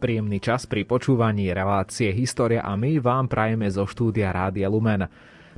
Príjemný čas pri počúvaní relácie História a my vám prajeme zo štúdia Rádia Lumen.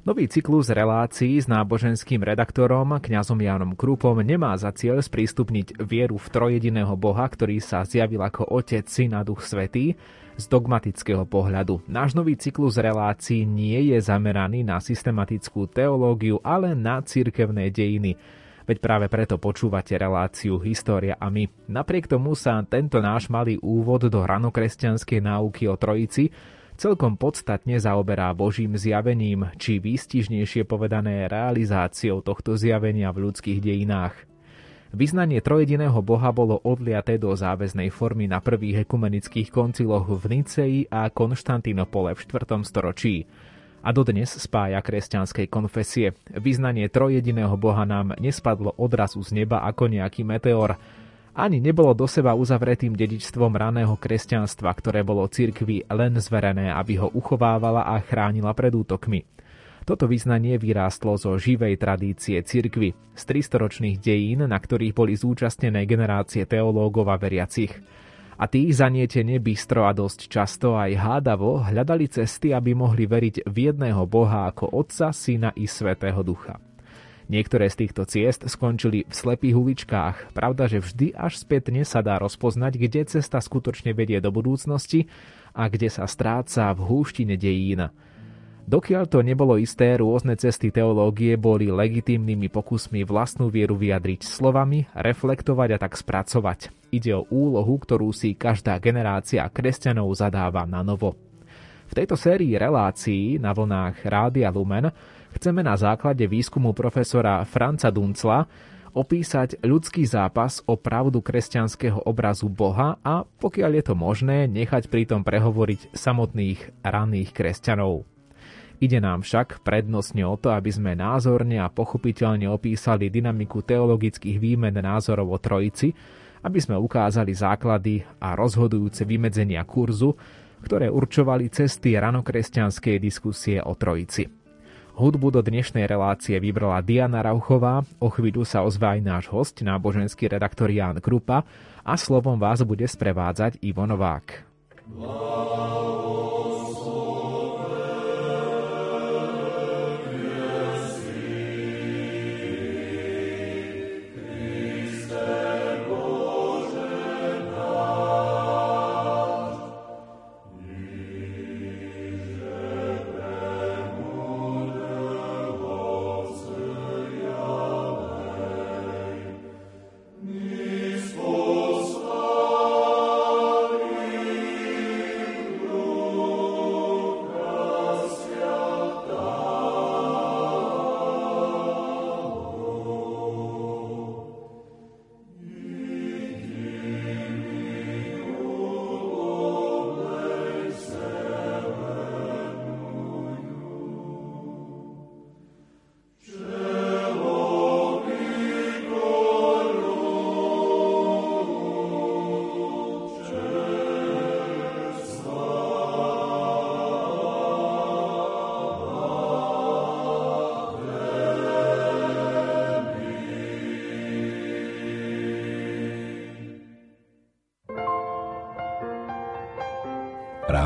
Nový cyklus relácií s náboženským redaktorom kňazom Jánom Krúpom nemá za cieľ sprístupniť vieru v trojediného Boha, ktorý sa zjavil ako Otec, Syn a Duch Svetý, z dogmatického pohľadu. Náš nový cyklus relácií nie je zameraný na systematickú teológiu, ale na cirkevné dejiny – Veď práve preto počúvate reláciu História a my. Napriek tomu sa tento náš malý úvod do ranokresťanskej náuky o Trojici celkom podstatne zaoberá Božím zjavením, či výstižnejšie povedané realizáciou tohto zjavenia v ľudských dejinách. Vyznanie trojediného Boha bolo odliaté do záväznej formy na prvých ekumenických konciloch v Nicei a Konštantinopole v 4. storočí a dodnes spája kresťanskej konfesie. Vyznanie trojediného Boha nám nespadlo odrazu z neba ako nejaký meteor. Ani nebolo do seba uzavretým dedičstvom raného kresťanstva, ktoré bolo cirkvi len zverené, aby ho uchovávala a chránila pred útokmi. Toto vyznanie vyrástlo zo živej tradície cirkvy, z 300-ročných dejín, na ktorých boli zúčastnené generácie teológov a veriacich a tí zanietene bystro a dosť často aj hádavo hľadali cesty, aby mohli veriť v jedného Boha ako Otca, Syna i Svetého Ducha. Niektoré z týchto ciest skončili v slepých uličkách, pravda, že vždy až spätne sa dá rozpoznať, kde cesta skutočne vedie do budúcnosti a kde sa stráca v húštine dejín. Dokiaľ to nebolo isté, rôzne cesty teológie boli legitímnymi pokusmi vlastnú vieru vyjadriť slovami, reflektovať a tak spracovať. Ide o úlohu, ktorú si každá generácia kresťanov zadáva na novo. V tejto sérii relácií na vlnách Rádia Lumen chceme na základe výskumu profesora Franca Duncla opísať ľudský zápas o pravdu kresťanského obrazu Boha a, pokiaľ je to možné, nechať pritom prehovoriť samotných raných kresťanov. Ide nám však prednostne o to, aby sme názorne a pochopiteľne opísali dynamiku teologických výmen názorov o Trojici, aby sme ukázali základy a rozhodujúce vymedzenia kurzu, ktoré určovali cesty ranokresťanskej diskusie o Trojici. Hudbu do dnešnej relácie vybrala Diana Rauchová, o chvíľu sa ozve aj náš host, náboženský redaktor Ján Krupa a slovom vás bude sprevádzať Ivo Novák. Wow.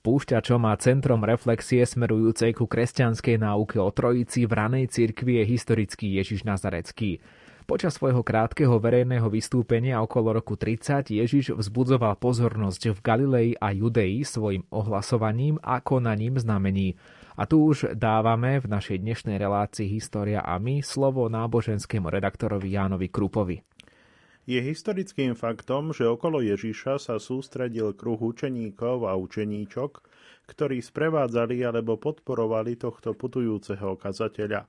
Spúšťačom a centrom reflexie smerujúcej ku kresťanskej náuke o trojici v ranej cirkvi je historický Ježiš Nazarecký. Počas svojho krátkeho verejného vystúpenia okolo roku 30 Ježiš vzbudzoval pozornosť v Galilei a Judei svojim ohlasovaním a konaním znamení. A tu už dávame v našej dnešnej relácii História a my slovo náboženskému redaktorovi Jánovi Krupovi. Je historickým faktom, že okolo Ježiša sa sústredil kruh učeníkov a učeníčok, ktorí sprevádzali alebo podporovali tohto putujúceho kazateľa.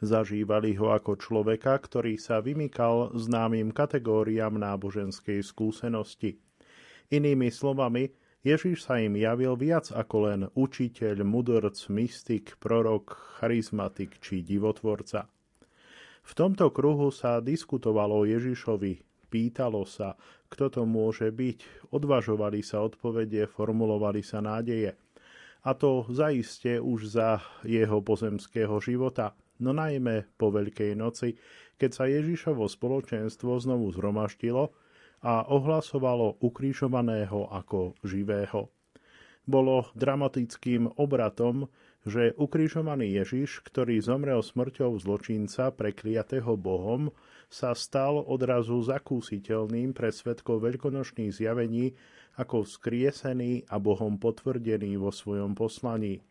Zažívali ho ako človeka, ktorý sa vymykal známym kategóriám náboženskej skúsenosti. Inými slovami, Ježiš sa im javil viac ako len učiteľ, mudrc, mystik, prorok, charizmatik či divotvorca. V tomto kruhu sa diskutovalo o Ježišovi, pýtalo sa, kto to môže byť, odvažovali sa odpovede, formulovali sa nádeje. A to zaiste už za jeho pozemského života, no najmä po Veľkej noci, keď sa Ježišovo spoločenstvo znovu zhromaštilo a ohlasovalo ukrižovaného ako živého. Bolo dramatickým obratom, že ukrižovaný Ježiš, ktorý zomrel smrťou zločinca prekliatého Bohom, sa stal odrazu zakúsiteľným pre svetkov veľkonočných zjavení ako vzkriesený a Bohom potvrdený vo svojom poslaní.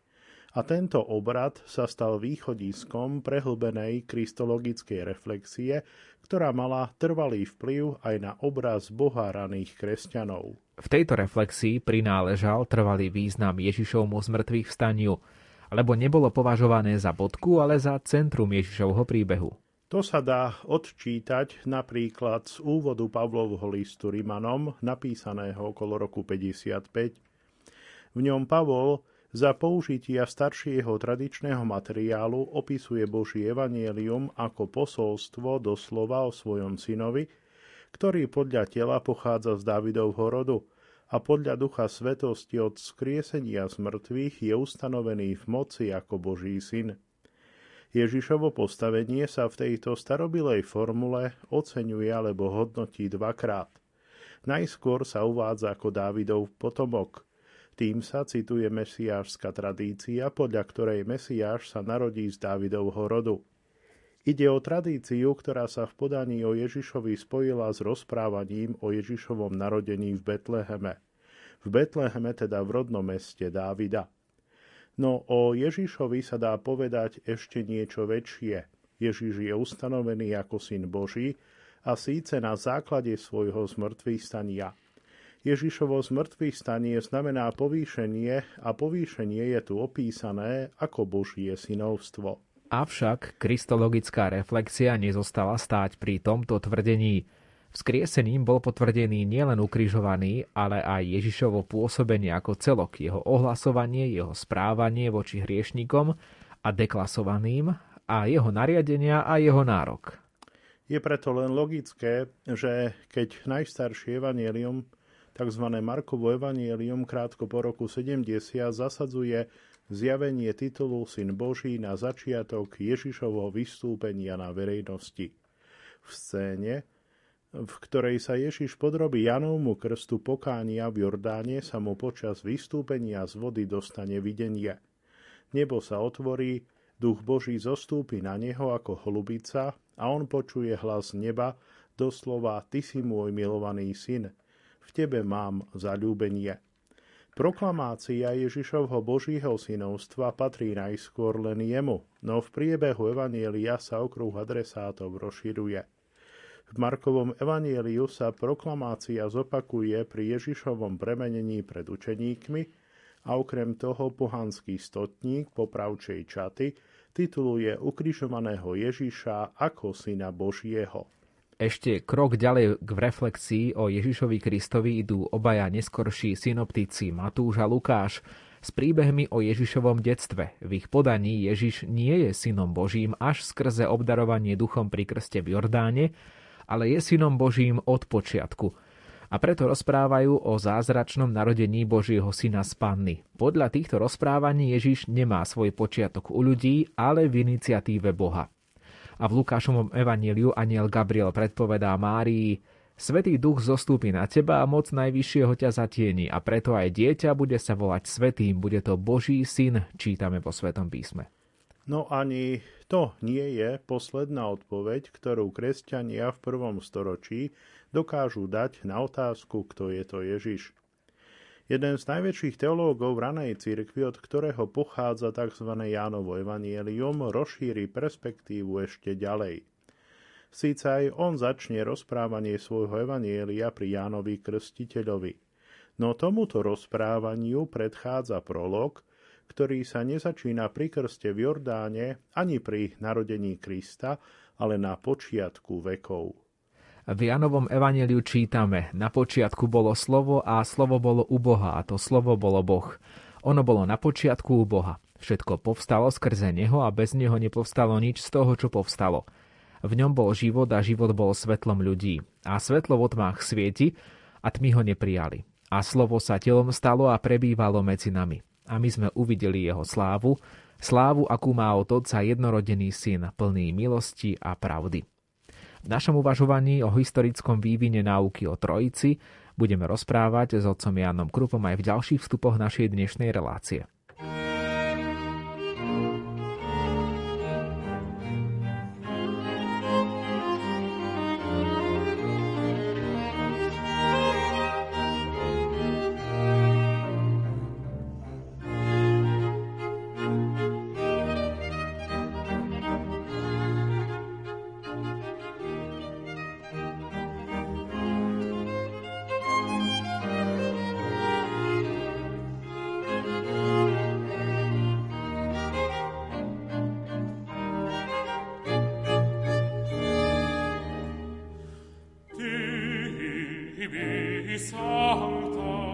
A tento obrad sa stal východiskom prehlbenej kristologickej reflexie, ktorá mala trvalý vplyv aj na obraz Boha raných kresťanov. V tejto reflexii prináležal trvalý význam Ježišovmu zmrtvých vstaniu, lebo nebolo považované za bodku, ale za centrum Ježišovho príbehu. To sa dá odčítať napríklad z úvodu Pavlovho listu Rimanom, napísaného okolo roku 55. V ňom Pavol za použitia staršieho tradičného materiálu opisuje Boží evanielium ako posolstvo doslova o svojom synovi, ktorý podľa tela pochádza z Dávidovho rodu a podľa ducha svetosti od skriesenia z mŕtvych je ustanovený v moci ako Boží syn. Ježišovo postavenie sa v tejto starobilej formule oceňuje alebo hodnotí dvakrát. Najskôr sa uvádza ako Dávidov potomok – tým sa cituje mesiášska tradícia, podľa ktorej Mesiáš sa narodí z Dávidovho rodu. Ide o tradíciu, ktorá sa v podaní o Ježišovi spojila s rozprávaním o Ježišovom narodení v Betleheme. V Betleheme teda v rodnom meste Dávida. No o Ježišovi sa dá povedať ešte niečo väčšie. Ježiš je ustanovený ako syn Boží a síce na základe svojho zmrtvých stania – Ježišovo zmrtvých stanie znamená povýšenie a povýšenie je tu opísané ako Božie synovstvo. Avšak kristologická reflexia nezostala stáť pri tomto tvrdení. Vzkriesením bol potvrdený nielen ukrižovaný, ale aj Ježišovo pôsobenie ako celok, jeho ohlasovanie, jeho správanie voči hriešnikom a deklasovaným a jeho nariadenia a jeho nárok. Je preto len logické, že keď najstaršie evanielium tzv. Markovo evanielium krátko po roku 70 zasadzuje zjavenie titulu Syn Boží na začiatok Ježišovho vystúpenia na verejnosti. V scéne, v ktorej sa Ježiš podrobí Janovmu krstu pokánia v Jordáne, sa mu počas vystúpenia z vody dostane videnie. Nebo sa otvorí, duch Boží zostúpi na neho ako holubica a on počuje hlas neba, doslova Ty si môj milovaný syn, v tebe mám zalúbenie. Proklamácia Ježišovho Božího synovstva patrí najskôr len jemu, no v priebehu Evanielia sa okruh adresátov rozširuje. V Markovom evanieliu sa proklamácia zopakuje pri Ježišovom premenení pred učeníkmi a okrem toho pohanský stotník popravčej čaty tituluje ukrižovaného Ježiša ako syna Božieho. Ešte krok ďalej k reflexii o Ježišovi Kristovi idú obaja neskorší synoptici Matúš a Lukáš s príbehmi o Ježišovom detstve. V ich podaní Ježiš nie je synom Božím až skrze obdarovanie duchom pri krste v Jordáne, ale je synom Božím od počiatku. A preto rozprávajú o zázračnom narodení Božieho syna z Panny. Podľa týchto rozprávaní Ježiš nemá svoj počiatok u ľudí, ale v iniciatíve Boha a v Lukášovom evaníliu aniel Gabriel predpovedá Márii Svetý duch zostúpi na teba a moc najvyššieho ťa zatieni a preto aj dieťa bude sa volať svetým, bude to Boží syn, čítame vo Svetom písme. No ani to nie je posledná odpoveď, ktorú kresťania v prvom storočí dokážu dať na otázku, kto je to Ježiš. Jeden z najväčších teológov ranej cirkvi, od ktorého pochádza tzv. Jánovo evanielium, rozšíri perspektívu ešte ďalej – Síce aj on začne rozprávanie svojho evanielia pri Jánovi Krstiteľovi. No tomuto rozprávaniu predchádza prolog, ktorý sa nezačína pri krste v Jordáne ani pri narodení Krista, ale na počiatku vekov. V Janovom evaneliu čítame, na počiatku bolo slovo a slovo bolo u Boha a to slovo bolo Boh. Ono bolo na počiatku u Boha. Všetko povstalo skrze Neho a bez Neho nepovstalo nič z toho, čo povstalo. V ňom bol život a život bol svetlom ľudí. A svetlo v tmách svieti a tmy ho neprijali. A slovo sa telom stalo a prebývalo medzi nami. A my sme uvideli jeho slávu, slávu, akú má od Otca jednorodený syn, plný milosti a pravdy. V našom uvažovaní o historickom vývine náuky o Trojici budeme rozprávať s otcom Jánom Krupom aj v ďalších vstupoch našej dnešnej relácie. tibi sancta.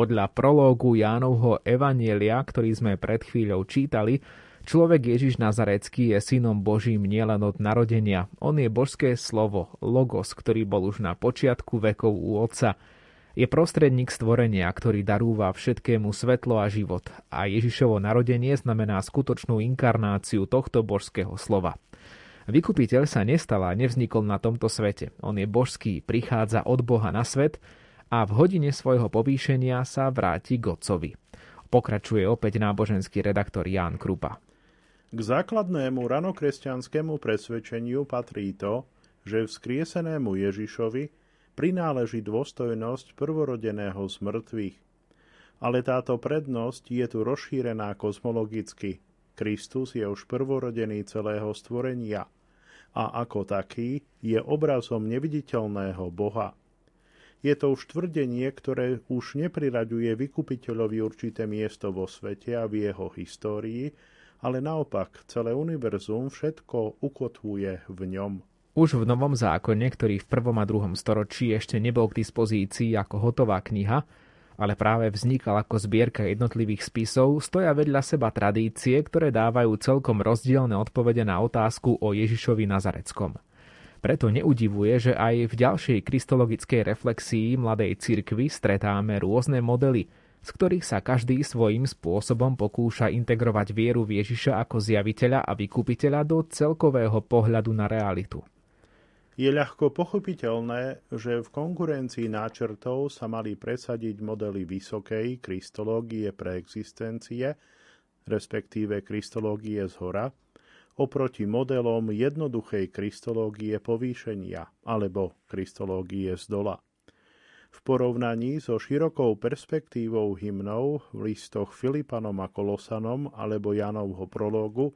Podľa prológu Jánovho Evanielia, ktorý sme pred chvíľou čítali, človek Ježiš Nazarecký je synom Božím nielen od narodenia. On je božské slovo, logos, ktorý bol už na počiatku vekov u Otca. Je prostredník stvorenia, ktorý darúva všetkému svetlo a život. A Ježišovo narodenie znamená skutočnú inkarnáciu tohto božského slova. Vykupiteľ sa nestal a nevznikol na tomto svete. On je božský, prichádza od Boha na svet a v hodine svojho povýšenia sa vráti k Otcovi. Pokračuje opäť náboženský redaktor Ján Krupa. K základnému ranokresťanskému presvedčeniu patrí to, že vzkriesenému Ježišovi prináleží dôstojnosť prvorodeného z mŕtvych. Ale táto prednosť je tu rozšírená kozmologicky. Kristus je už prvorodený celého stvorenia – a ako taký je obrazom neviditeľného Boha. Je to už tvrdenie, ktoré už nepriraďuje vykupiteľovi určité miesto vo svete a v jeho histórii, ale naopak celé univerzum všetko ukotvuje v ňom. Už v Novom zákone, ktorý v prvom a druhom storočí ešte nebol k dispozícii ako hotová kniha, ale práve vznikal ako zbierka jednotlivých spisov, stoja vedľa seba tradície, ktoré dávajú celkom rozdielne odpovede na otázku o Ježišovi Nazareckom. Preto neudivuje, že aj v ďalšej kristologickej reflexii mladej cirkvy stretáme rôzne modely, z ktorých sa každý svojím spôsobom pokúša integrovať vieru v Ježiša ako zjaviteľa a vykupiteľa do celkového pohľadu na realitu. Je ľahko pochopiteľné, že v konkurencii náčrtov sa mali presadiť modely vysokej kristológie pre existencie, respektíve kristológie z hora, oproti modelom jednoduchej kristológie povýšenia alebo kristológie z dola. V porovnaní so širokou perspektívou hymnov v listoch Filipanom a Kolosanom alebo Janovho prologu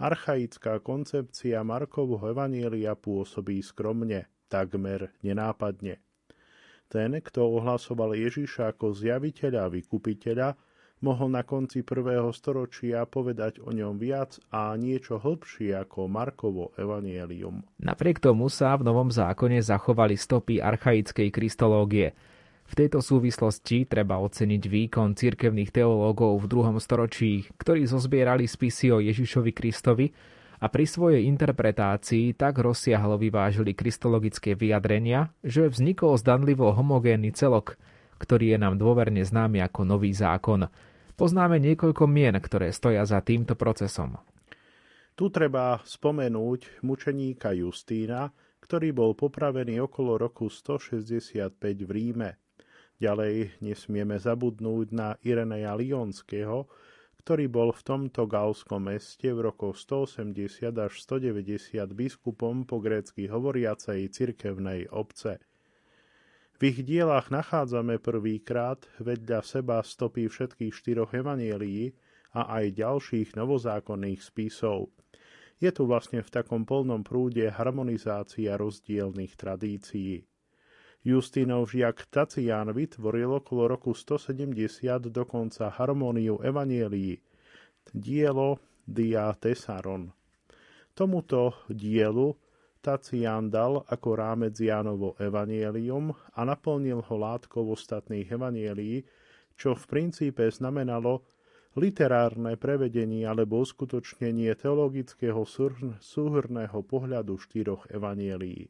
Archaická koncepcia Markovho evanielia pôsobí skromne, takmer nenápadne. Ten, kto ohlasoval Ježiša ako zjaviteľa a vykupiteľa, mohol na konci prvého storočia povedať o ňom viac a niečo hĺbšie ako Markovo evanielium. Napriek tomu sa v Novom zákone zachovali stopy archaickej kristológie – v tejto súvislosti treba oceniť výkon cirkevných teológov v druhom storočí, ktorí zozbierali spisy o Ježišovi Kristovi a pri svojej interpretácii tak rozsiahlo vyvážili kristologické vyjadrenia, že vznikol zdanlivo homogénny celok, ktorý je nám dôverne známy ako Nový zákon. Poznáme niekoľko mien, ktoré stoja za týmto procesom. Tu treba spomenúť mučeníka Justína, ktorý bol popravený okolo roku 165 v Ríme. Ďalej nesmieme zabudnúť na Ireneja Lionského, ktorý bol v tomto gauskom meste v rokoch 180 až 190 biskupom po grécky hovoriacej cirkevnej obce. V ich dielach nachádzame prvýkrát vedľa seba stopy všetkých štyroch evanielií a aj ďalších novozákonných spisov. Je tu vlastne v takom polnom prúde harmonizácia rozdielných tradícií. Justínov žiak Tacián vytvoril okolo roku 170 dokonca harmóniu Evanielii, dielo Dia Tesaron. Tomuto dielu Tacián dal ako rámec Jánovo Evanielium a naplnil ho látkou ostatných Evanielií, čo v princípe znamenalo literárne prevedenie alebo uskutočnenie teologického súhrného pohľadu štyroch evanielií.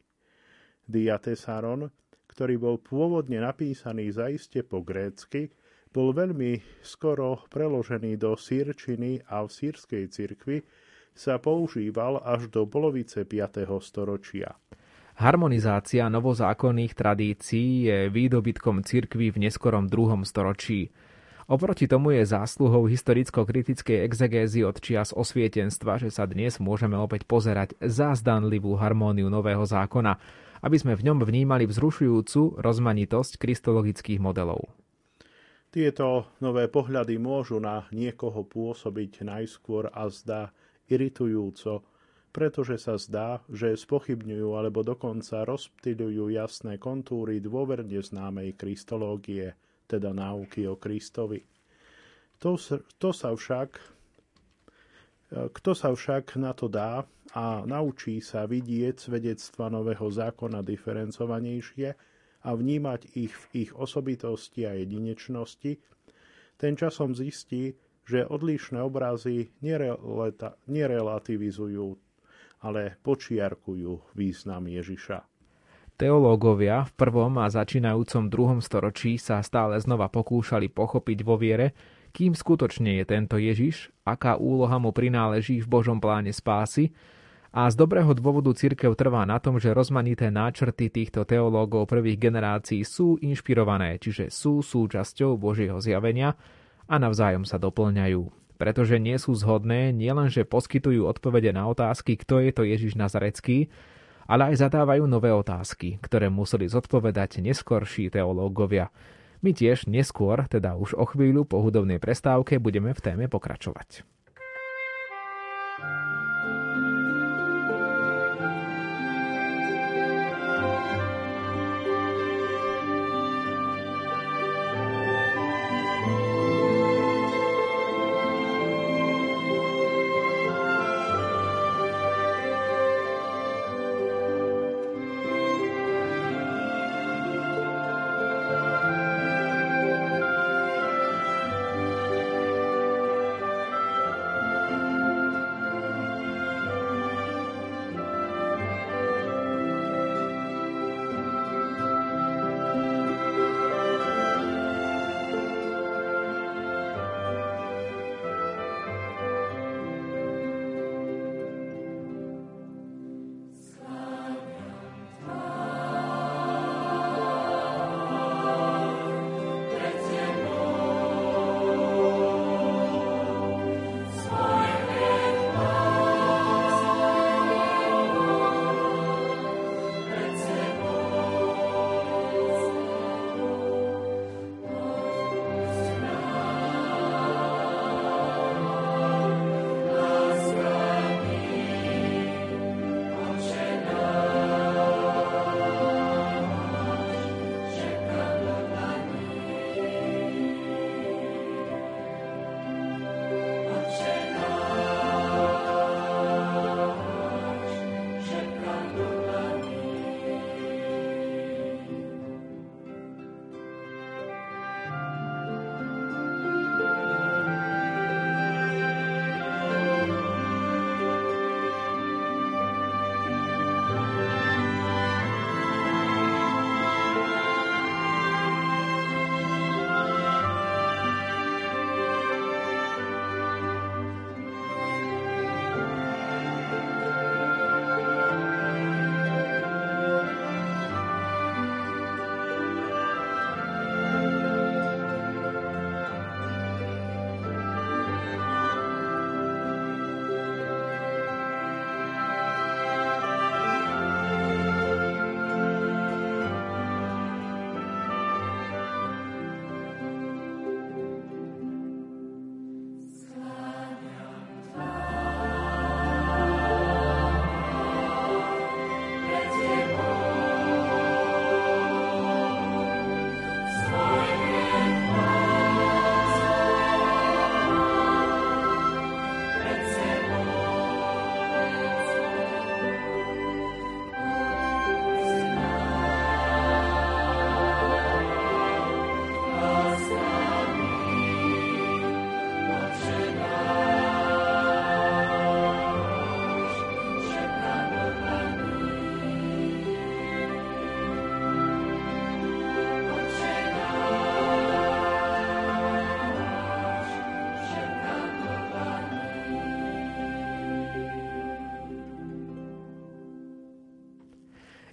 Diatesaron ktorý bol pôvodne napísaný zaiste po grécky, bol veľmi skoro preložený do sírčiny a v sírskej cirkvi sa používal až do polovice 5. storočia. Harmonizácia novozákonných tradícií je výdobytkom cirkvy v neskorom druhom storočí. Oproti tomu je zásluhou historicko-kritickej exegézy od čias osvietenstva, že sa dnes môžeme opäť pozerať za zdanlivú harmóniu nového zákona, aby sme v ňom vnímali vzrušujúcu rozmanitosť kristologických modelov. Tieto nové pohľady môžu na niekoho pôsobiť najskôr a zdá iritujúco, pretože sa zdá, že spochybňujú alebo dokonca rozptýľujú jasné kontúry dôverne známej kristológie, teda náuky o Kristovi. To, to sa však kto sa však na to dá a naučí sa vidieť svedectva nového zákona diferencovanejšie a vnímať ich v ich osobitosti a jedinečnosti, ten časom zistí, že odlišné obrazy nerelativizujú, ale počiarkujú význam Ježiša. Teológovia v prvom a začínajúcom druhom storočí sa stále znova pokúšali pochopiť vo viere, kým skutočne je tento Ježiš, aká úloha mu prináleží v Božom pláne spásy a z dobrého dôvodu cirkev trvá na tom, že rozmanité náčrty týchto teológov prvých generácií sú inšpirované, čiže sú súčasťou Božieho zjavenia a navzájom sa doplňajú. Pretože nie sú zhodné, nielenže poskytujú odpovede na otázky, kto je to Ježiš Nazarecký, ale aj zadávajú nové otázky, ktoré museli zodpovedať neskorší teológovia. My tiež neskôr, teda už o chvíľu po hudobnej prestávke, budeme v téme pokračovať.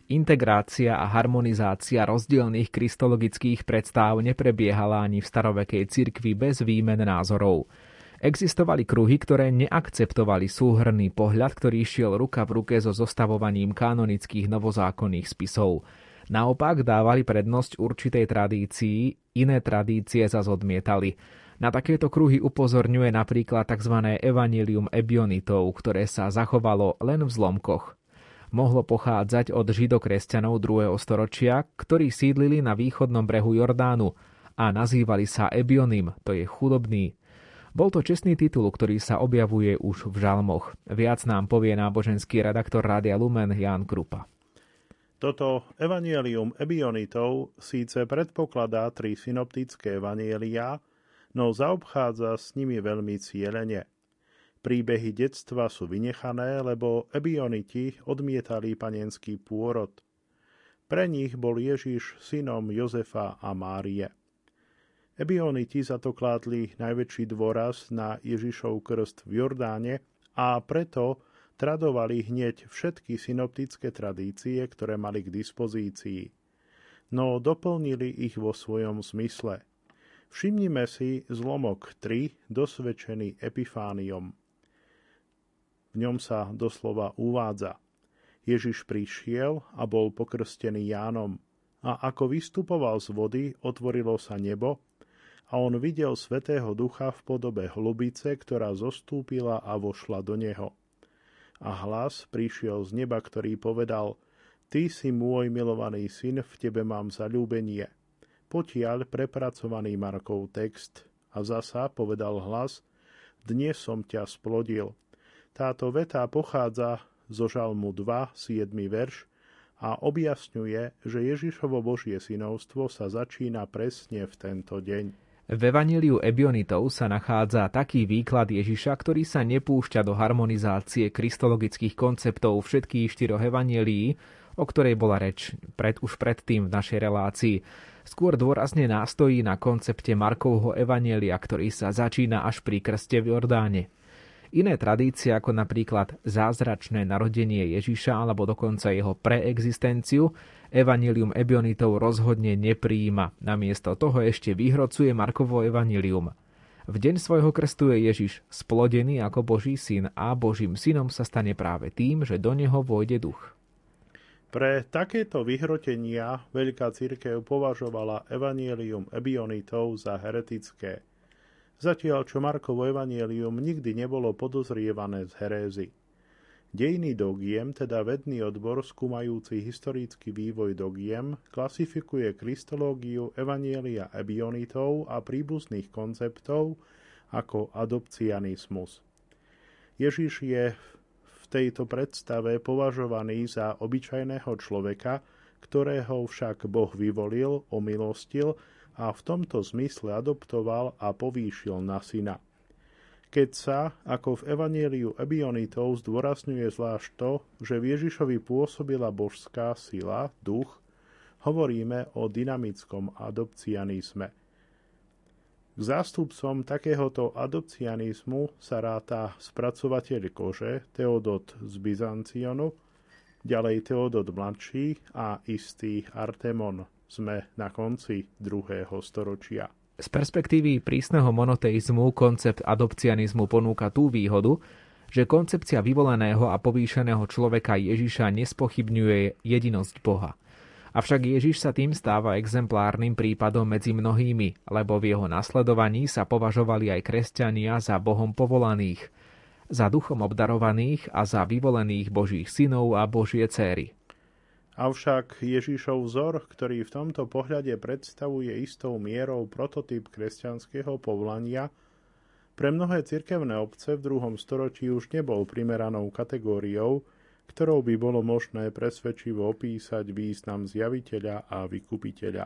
Integrácia a harmonizácia rozdielných kristologických predstáv neprebiehala ani v starovekej cirkvi bez výmen názorov. Existovali kruhy, ktoré neakceptovali súhrný pohľad, ktorý šiel ruka v ruke so zostavovaním kanonických novozákonných spisov. Naopak dávali prednosť určitej tradícii, iné tradície sa odmietali. Na takéto kruhy upozorňuje napríklad tzv. evanilium ebionitov, ktoré sa zachovalo len v zlomkoch mohlo pochádzať od židokresťanov 2. storočia, ktorí sídlili na východnom brehu Jordánu a nazývali sa Ebionim, to je chudobný. Bol to čestný titul, ktorý sa objavuje už v žalmoch. Viac nám povie náboženský redaktor Rádia Lumen Jan Krupa. Toto evanielium ebionitov síce predpokladá tri synoptické evanielia, no zaobchádza s nimi veľmi cieľene. Príbehy detstva sú vynechané, lebo ebioniti odmietali panenský pôrod. Pre nich bol Ježiš synom Jozefa a Márie. Ebioniti za to kládli najväčší dôraz na Ježišov krst v Jordáne a preto tradovali hneď všetky synoptické tradície, ktoré mali k dispozícii, no doplnili ich vo svojom zmysle. Všimnime si zlomok 3, dosvedčený Epifániom. V ňom sa doslova uvádza Ježiš prišiel a bol pokrstený Jánom a ako vystupoval z vody, otvorilo sa nebo a on videl Svetého Ducha v podobe hlubice, ktorá zostúpila a vošla do neho a hlas prišiel z neba, ktorý povedal Ty si môj milovaný syn, v tebe mám zalúbenie. Potiaľ prepracovaný Markov text a zasa povedal hlas Dnes som ťa splodil. Táto veta pochádza zo Žalmu 2, 7. verš a objasňuje, že Ježišovo Božie synovstvo sa začína presne v tento deň. V Evaníliu Ebionitov sa nachádza taký výklad Ježiša, ktorý sa nepúšťa do harmonizácie kristologických konceptov všetkých štyroch evanílií, o ktorej bola reč pred, už predtým v našej relácii. Skôr dôrazne nástojí na koncepte Markovho evanielia, ktorý sa začína až pri krste v Jordáne. Iné tradície, ako napríklad zázračné narodenie Ježiša alebo dokonca jeho preexistenciu, Evangelium Ebionitov rozhodne nepríjima. Namiesto toho ešte vyhrocuje Markovo Evangelium. V deň svojho krstu je Ježiš splodený ako Boží syn a Božím synom sa stane práve tým, že do neho vojde duch. Pre takéto vyhrotenia Veľká církev považovala Evangelium Ebionitov za heretické – zatiaľ čo Markovo evanielium nikdy nebolo podozrievané z herézy. Dejný dogiem, teda vedný odbor skúmajúci historický vývoj dogiem, klasifikuje kristológiu evanielia ebionitov a príbuzných konceptov ako adopcianizmus. Ježiš je v tejto predstave považovaný za obyčajného človeka, ktorého však Boh vyvolil, omilostil a v tomto zmysle adoptoval a povýšil na syna. Keď sa, ako v Evanieliu Ebionitov, zdôrazňuje zvlášť to, že v Ježišovi pôsobila božská sila, duch, hovoríme o dynamickom adopcianizme. K zástupcom takéhoto adopcianizmu sa ráta spracovateľ kože Teodot z Byzancionu, ďalej Teodot mladší a istý Artemon sme na konci druhého storočia. Z perspektívy prísneho monoteizmu koncept adopcianizmu ponúka tú výhodu, že koncepcia vyvoleného a povýšeného človeka Ježiša nespochybňuje jedinosť Boha. Avšak Ježiš sa tým stáva exemplárnym prípadom medzi mnohými, lebo v jeho nasledovaní sa považovali aj kresťania za Bohom povolaných, za duchom obdarovaných a za vyvolených Božích synov a Božie céry. Avšak Ježišov vzor, ktorý v tomto pohľade predstavuje istou mierou prototyp kresťanského povolania, pre mnohé cirkevné obce v druhom storočí už nebol primeranou kategóriou, ktorou by bolo možné presvedčivo opísať význam zjaviteľa a vykupiteľa.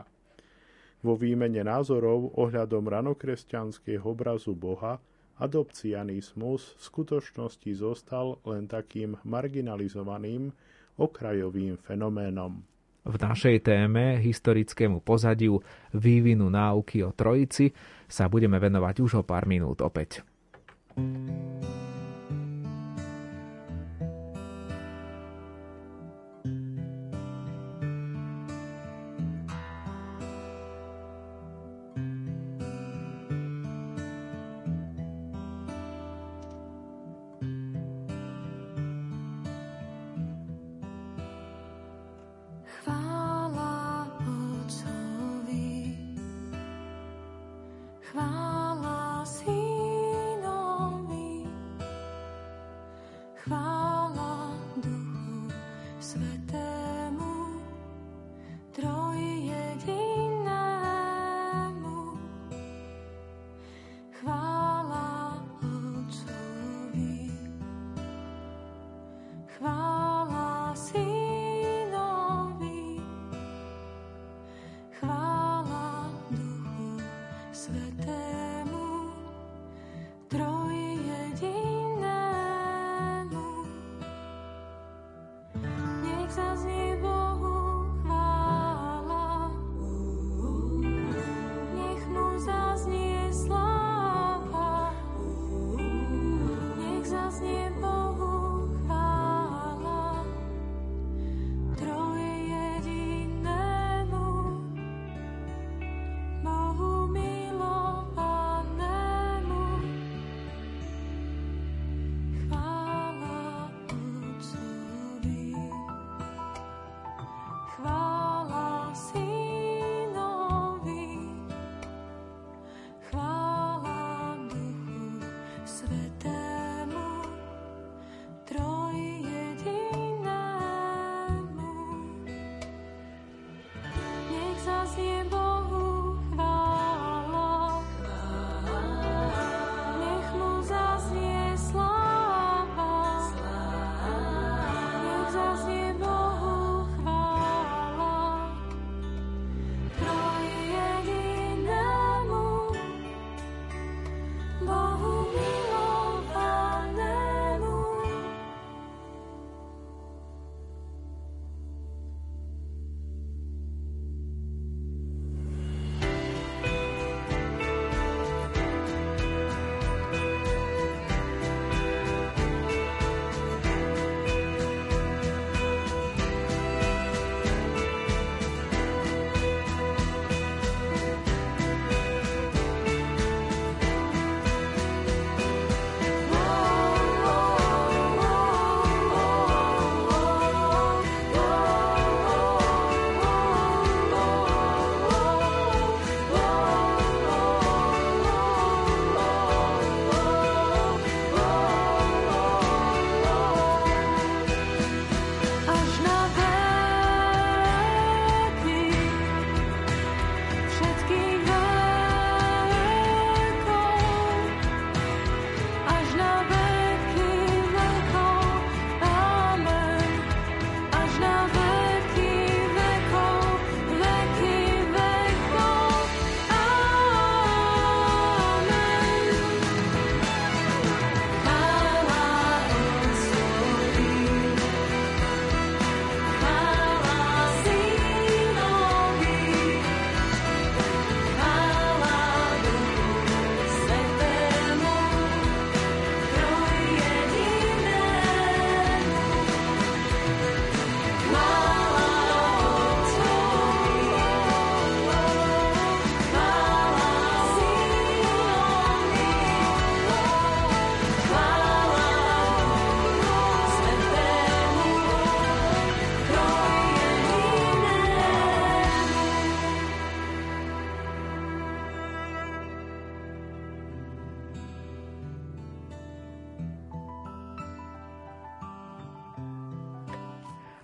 Vo výmene názorov ohľadom ranokresťanského obrazu Boha adopcianizmus v skutočnosti zostal len takým marginalizovaným, okrajovým fenoménom. V našej téme, historickému pozadiu vývinu náuky o Trojici, sa budeme venovať už o pár minút opäť. thank you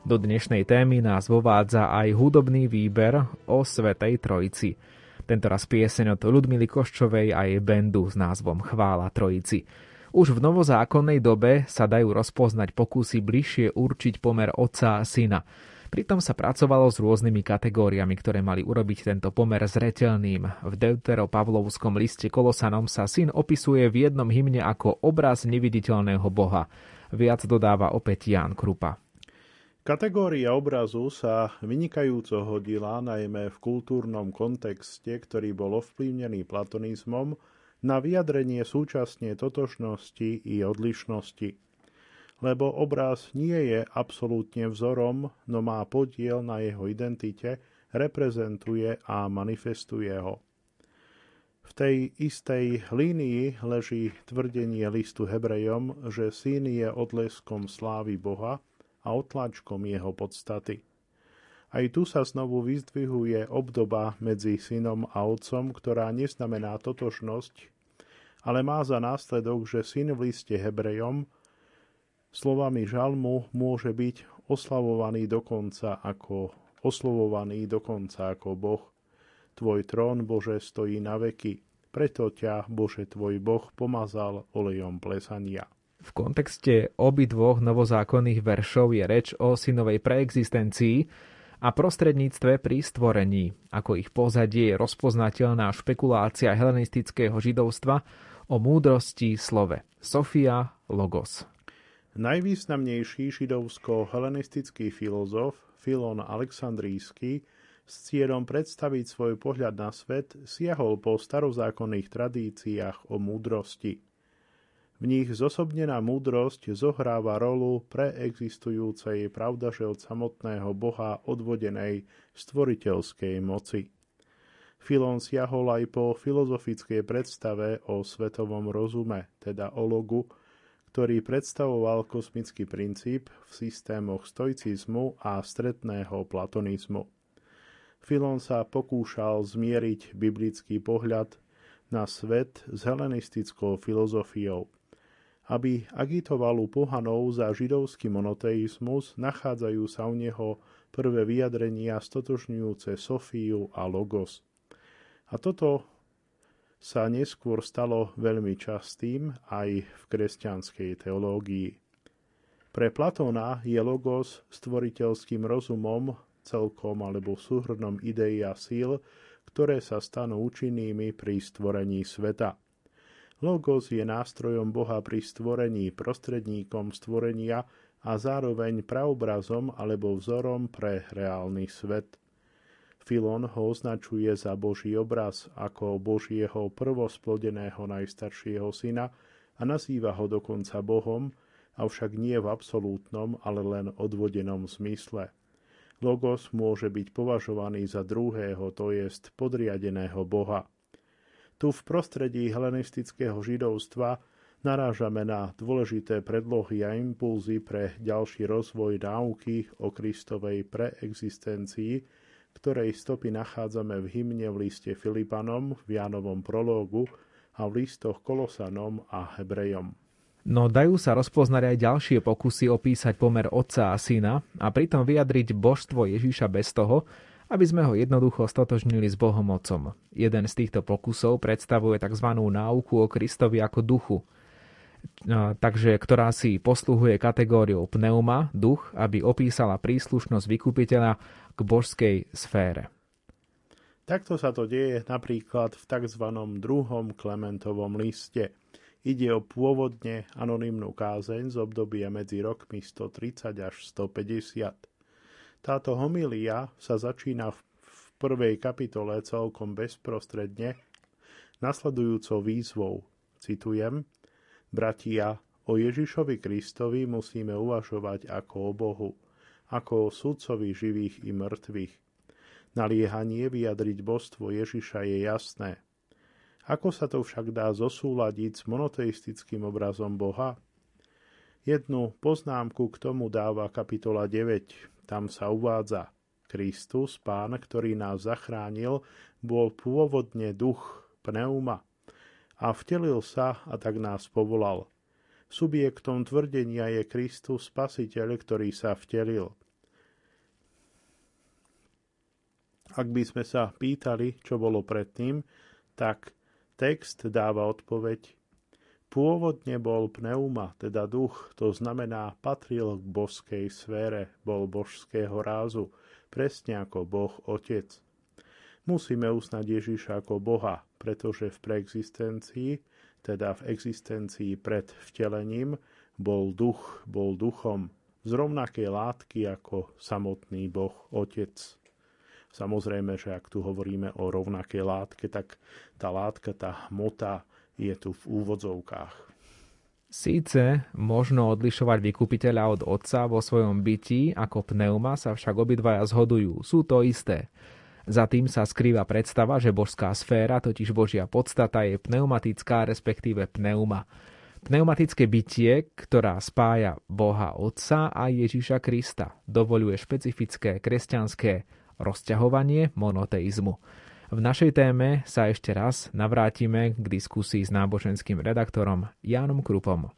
Do dnešnej témy nás vovádza aj hudobný výber o Svetej Trojici. Tento raz pieseň od Ludmily Koščovej a jej bendu s názvom Chvála Trojici. Už v novozákonnej dobe sa dajú rozpoznať pokusy bližšie určiť pomer otca a syna. Pritom sa pracovalo s rôznymi kategóriami, ktoré mali urobiť tento pomer zretelným. V Deutero-Pavlovskom liste Kolosanom sa syn opisuje v jednom hymne ako obraz neviditeľného Boha. Viac dodáva opäť Ján Krupa. Kategória obrazu sa vynikajúco hodila najmä v kultúrnom kontexte, ktorý bol ovplyvnený platonizmom, na vyjadrenie súčasne totožnosti i odlišnosti. Lebo obraz nie je absolútne vzorom, no má podiel na jeho identite, reprezentuje a manifestuje ho. V tej istej línii leží tvrdenie listu Hebrejom, že syn je odleskom slávy Boha, a otlačkom jeho podstaty. Aj tu sa znovu vyzdvihuje obdoba medzi synom a otcom, ktorá neznamená totožnosť, ale má za následok, že syn v liste Hebrejom slovami žalmu môže byť oslavovaný dokonca ako oslovovaný dokonca ako Boh. Tvoj trón, Bože, stojí na veky, preto ťa, Bože, tvoj Boh pomazal olejom plesania. V kontexte obidvoch novozákonných veršov je reč o synovej preexistencii a prostredníctve pri stvorení. Ako ich pozadie je rozpoznateľná špekulácia helenistického židovstva o múdrosti slove. Sofia Logos. Najvýznamnejší židovsko-helenistický filozof Filon Aleksandrísky s cieľom predstaviť svoj pohľad na svet siahol po starozákonných tradíciách o múdrosti – v nich zosobnená múdrosť zohráva rolu pre existujúcej pravdaže od samotného Boha odvodenej stvoriteľskej moci. Filon siahol aj po filozofickej predstave o svetovom rozume, teda o logu, ktorý predstavoval kosmický princíp v systémoch stoicizmu a stretného platonizmu. Filon sa pokúšal zmieriť biblický pohľad na svet s helenistickou filozofiou – aby agitoval u pohanov za židovský monoteizmus, nachádzajú sa u neho prvé vyjadrenia stotožňujúce Sofiu a Logos. A toto sa neskôr stalo veľmi častým aj v kresťanskej teológii. Pre Platóna je Logos stvoriteľským rozumom, celkom alebo súhrnom ideí a síl, ktoré sa stanú účinnými pri stvorení sveta – Logos je nástrojom Boha pri stvorení, prostredníkom stvorenia a zároveň praobrazom alebo vzorom pre reálny svet. Filon ho označuje za Boží obraz ako Božieho prvosplodeného najstaršieho syna a nazýva ho dokonca Bohom, avšak nie v absolútnom, ale len odvodenom zmysle. Logos môže byť považovaný za druhého, to jest podriadeného Boha. Tu v prostredí helenistického židovstva narážame na dôležité predlohy a impulzy pre ďalší rozvoj náuky o Kristovej preexistencii, ktorej stopy nachádzame v hymne v liste Filipanom, v Jánovom prológu a v listoch Kolosanom a Hebrejom. No dajú sa rozpoznať aj ďalšie pokusy opísať pomer otca a syna a pritom vyjadriť božstvo Ježíša bez toho, aby sme ho jednoducho stotožnili s Bohom Otcom. Jeden z týchto pokusov predstavuje tzv. náuku o Kristovi ako duchu, takže ktorá si posluhuje kategóriou pneuma, duch, aby opísala príslušnosť vykupiteľa k božskej sfére. Takto sa to deje napríklad v tzv. druhom Klementovom liste. Ide o pôvodne anonymnú kázeň z obdobia medzi rokmi 130 až 150. Táto homilia sa začína v prvej kapitole celkom bezprostredne nasledujúcou výzvou. Citujem, Bratia, o Ježišovi Kristovi musíme uvažovať ako o Bohu, ako o sudcovi živých i mŕtvych. Naliehanie vyjadriť božstvo Ježiša je jasné. Ako sa to však dá zosúľadiť s monoteistickým obrazom Boha? Jednu poznámku k tomu dáva kapitola 9, tam sa uvádza, Kristus, Pán, ktorý nás zachránil, bol pôvodne duch, pneuma a vtelil sa a tak nás povolal. Subjektom tvrdenia je Kristus, spasiteľ, ktorý sa vtelil. Ak by sme sa pýtali, čo bolo predtým, tak text dáva odpoveď Pôvodne bol pneuma, teda duch, to znamená patril k božskej sfére, bol božského rázu, presne ako Boh Otec. Musíme uznať Ježiša ako Boha, pretože v preexistencii, teda v existencii pred vtelením, bol duch, bol duchom z rovnakej látky ako samotný Boh Otec. Samozrejme, že ak tu hovoríme o rovnakej látke, tak tá látka, tá hmota je tu v úvodzovkách. Síce možno odlišovať vykupiteľa od otca vo svojom byti, ako pneuma sa však obidvaja zhodujú, sú to isté. Za tým sa skrýva predstava, že božská sféra, totiž Božia podstata, je pneumatická, respektíve pneuma. Pneumatické bytie, ktorá spája Boha Otca a Ježiša Krista, dovoluje špecifické kresťanské rozťahovanie monoteizmu. V našej téme sa ešte raz navrátime k diskusii s náboženským redaktorom Jánom Krupom.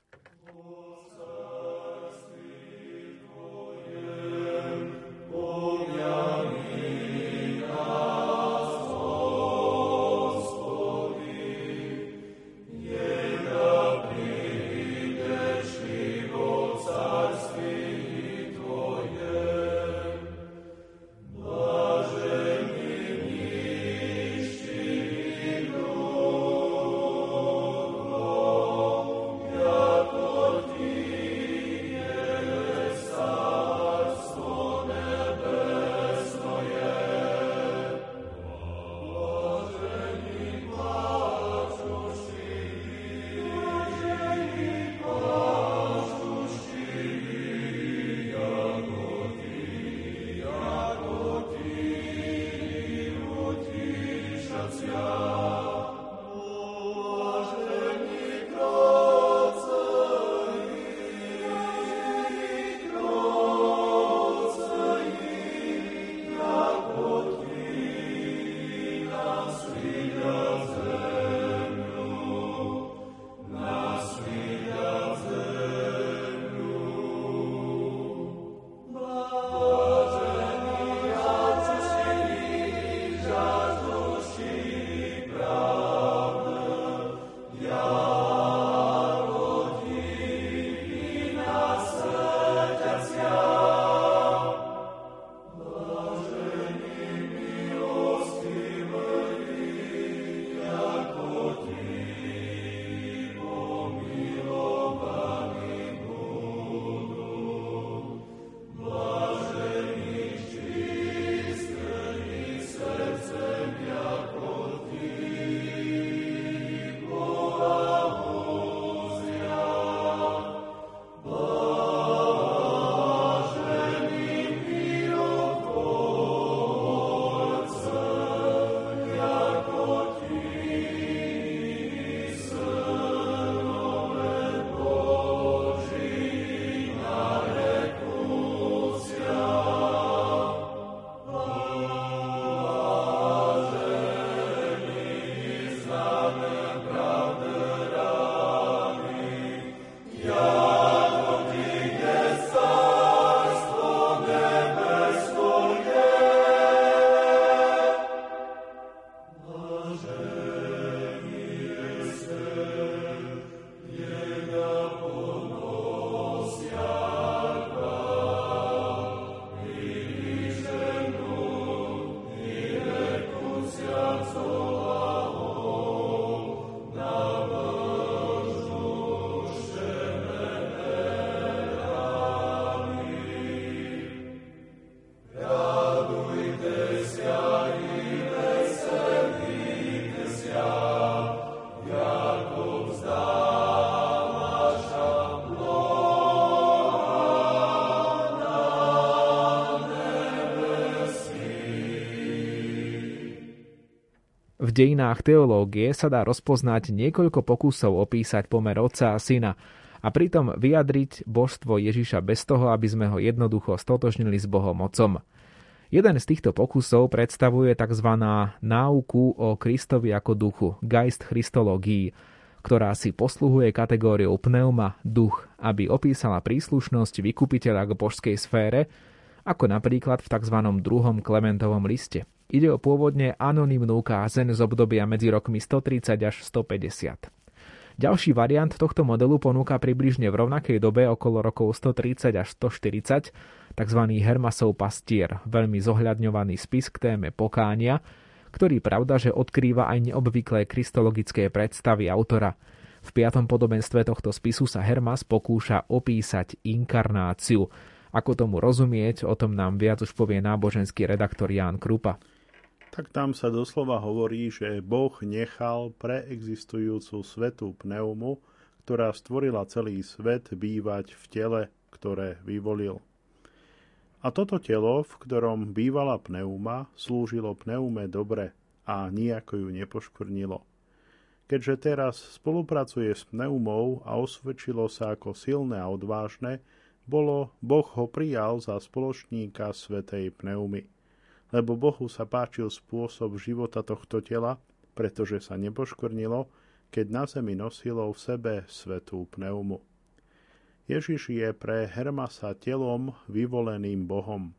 V dejinách teológie sa dá rozpoznať niekoľko pokusov opísať pomer otca a syna a pritom vyjadriť božstvo Ježiša bez toho, aby sme ho jednoducho stotožnili s Bohom Otcom. Jeden z týchto pokusov predstavuje tzv. náuku o Kristovi ako duchu, Geist Christológii, ktorá si posluhuje kategóriou pneuma, duch, aby opísala príslušnosť vykupiteľa k božskej sfére, ako napríklad v tzv. druhom Klementovom liste. Ide o pôvodne anonymnú kázen z obdobia medzi rokmi 130 až 150. Ďalší variant tohto modelu ponúka približne v rovnakej dobe okolo rokov 130 až 140 tzv. Hermasov pastier, veľmi zohľadňovaný spis k téme pokánia, ktorý pravda, že odkrýva aj neobvyklé kristologické predstavy autora. V piatom podobenstve tohto spisu sa Hermas pokúša opísať inkarnáciu. Ako tomu rozumieť, o tom nám viac už povie náboženský redaktor Ján Krupa tak tam sa doslova hovorí, že Boh nechal preexistujúcu svetú pneumu, ktorá stvorila celý svet, bývať v tele, ktoré vyvolil. A toto telo, v ktorom bývala pneuma, slúžilo pneume dobre a nijako ju nepoškvrnilo. Keďže teraz spolupracuje s pneumou a osvedčilo sa ako silné a odvážne, bolo Boh ho prijal za spoločníka svetej pneumy lebo Bohu sa páčil spôsob života tohto tela, pretože sa nepoškvrnilo, keď na zemi nosilo v sebe svetú pneumu. Ježiš je pre Hermasa telom vyvoleným Bohom.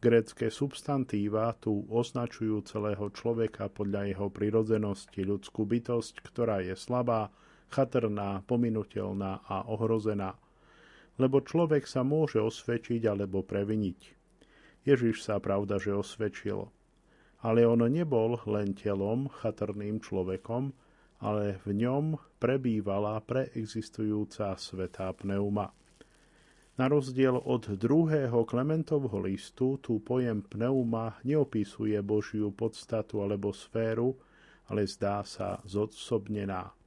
Grécké substantíva tu označujú celého človeka podľa jeho prirodzenosti ľudskú bytosť, ktorá je slabá, chatrná, pominutelná a ohrozená. Lebo človek sa môže osvedčiť alebo previniť. Ježiš sa pravda, že osvedčil. Ale on nebol len telom, chatrným človekom, ale v ňom prebývala preexistujúca svetá pneuma. Na rozdiel od druhého Klementovho listu, tu pojem pneuma neopisuje Božiu podstatu alebo sféru, ale zdá sa zodsobnená.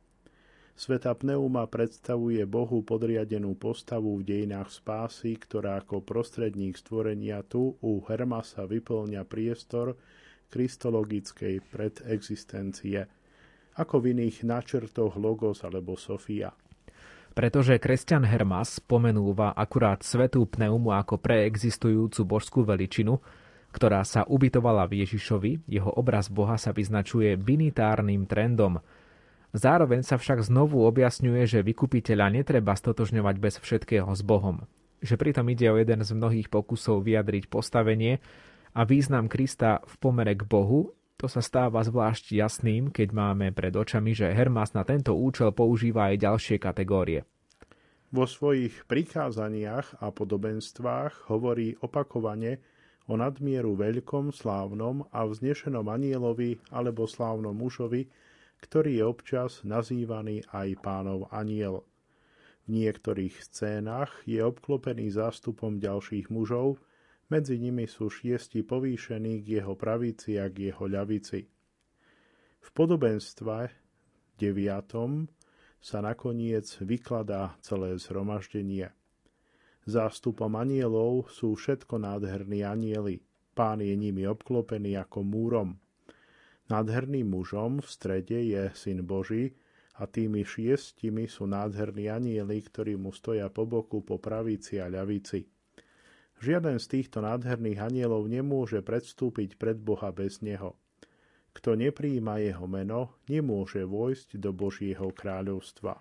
Sveta pneuma predstavuje Bohu podriadenú postavu v dejinách spásy, ktorá ako prostredník stvorenia tu u Hermasa vyplňa priestor kristologickej predexistencie, ako v iných načrtoch Logos alebo Sofia. Pretože kresťan Hermas pomenúva akurát svetú pneumu ako preexistujúcu božskú veličinu, ktorá sa ubytovala v Ježišovi, jeho obraz Boha sa vyznačuje binitárnym trendom – Zároveň sa však znovu objasňuje, že vykupiteľa netreba stotožňovať bez všetkého s Bohom. Že pritom ide o jeden z mnohých pokusov vyjadriť postavenie a význam Krista v pomere k Bohu, to sa stáva zvlášť jasným, keď máme pred očami, že Hermas na tento účel používa aj ďalšie kategórie. Vo svojich prikázaniach a podobenstvách hovorí opakovane o nadmieru veľkom, slávnom a vznešenom anielovi alebo slávnom mužovi, ktorý je občas nazývaný aj pánov aniel. V niektorých scénach je obklopený zástupom ďalších mužov, medzi nimi sú šiesti povýšení k jeho pravici a k jeho ľavici. V podobenstve deviatom sa nakoniec vykladá celé zhromaždenie. Zástupom anielov sú všetko nádherní anieli. Pán je nimi obklopený ako múrom. Nádherným mužom v strede je Syn Boží a tými šiestimi sú nádherní anieli, ktorí mu stoja po boku, po pravici a ľavici. Žiaden z týchto nádherných anielov nemôže predstúpiť pred Boha bez neho. Kto nepríjima jeho meno, nemôže vojsť do Božieho kráľovstva.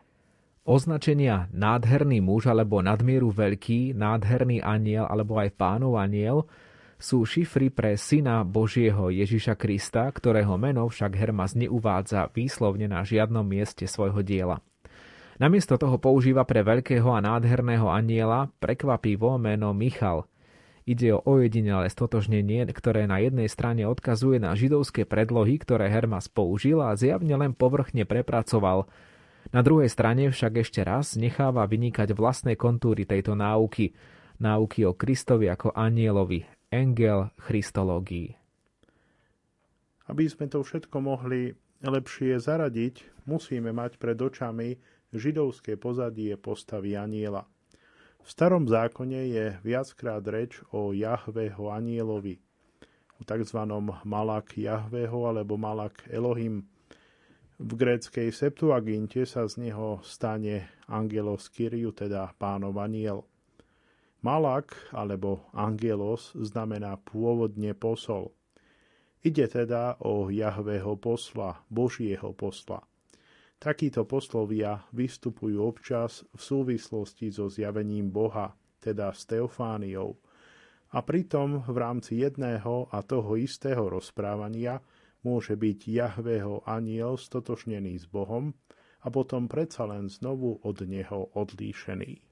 Označenia nádherný muž alebo nadmieru veľký, nádherný aniel alebo aj pánov aniel sú šifry pre syna Božieho Ježiša Krista, ktorého meno však Hermas neuvádza výslovne na žiadnom mieste svojho diela. Namiesto toho používa pre veľkého a nádherného aniela prekvapivo meno Michal. Ide o ojedinelé stotožnenie, ktoré na jednej strane odkazuje na židovské predlohy, ktoré Hermas použil a zjavne len povrchne prepracoval. Na druhej strane však ešte raz necháva vynikať vlastné kontúry tejto náuky, náuky o Kristovi ako anielovi, Engel Christológii. Aby sme to všetko mohli lepšie zaradiť, musíme mať pred očami židovské pozadie postavy aniela. V starom zákone je viackrát reč o Jahveho anielovi, o tzv. Malak Jahveho alebo Malak Elohim. V gréckej Septuaginte sa z neho stane Angelos Kyriu, teda pánov aniel. Malak alebo angelos znamená pôvodne posol. Ide teda o Jahvého posla, Božieho posla. Takíto poslovia vystupujú občas v súvislosti so zjavením Boha, teda s Teofániou, A pritom v rámci jedného a toho istého rozprávania môže byť Jahveho aniel stotožnený s Bohom a potom predsa len znovu od neho odlíšený.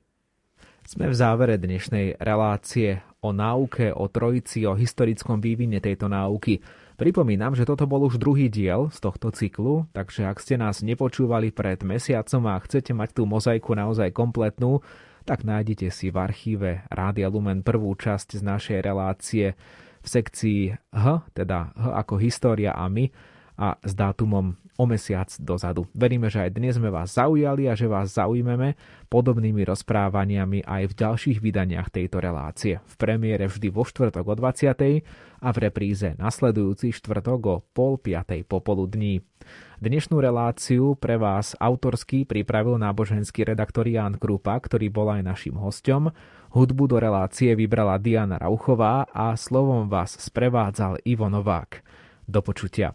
Sme v závere dnešnej relácie o náuke, o trojici, o historickom vývine tejto náuky. Pripomínam, že toto bol už druhý diel z tohto cyklu, takže ak ste nás nepočúvali pred mesiacom a chcete mať tú mozaiku naozaj kompletnú, tak nájdete si v archíve Rádia Lumen prvú časť z našej relácie v sekcii H, teda H ako história a my, a s dátumom o mesiac dozadu. Veríme, že aj dnes sme vás zaujali a že vás zaujmeme podobnými rozprávaniami aj v ďalších vydaniach tejto relácie. V premiére vždy vo štvrtok o 20. a v repríze nasledujúci štvrtok o pol piatej popoludní. Dnešnú reláciu pre vás autorsky pripravil náboženský redaktor Jan Krupa, ktorý bol aj našim hostom. Hudbu do relácie vybrala Diana Rauchová a slovom vás sprevádzal Ivo Novák. Do počutia.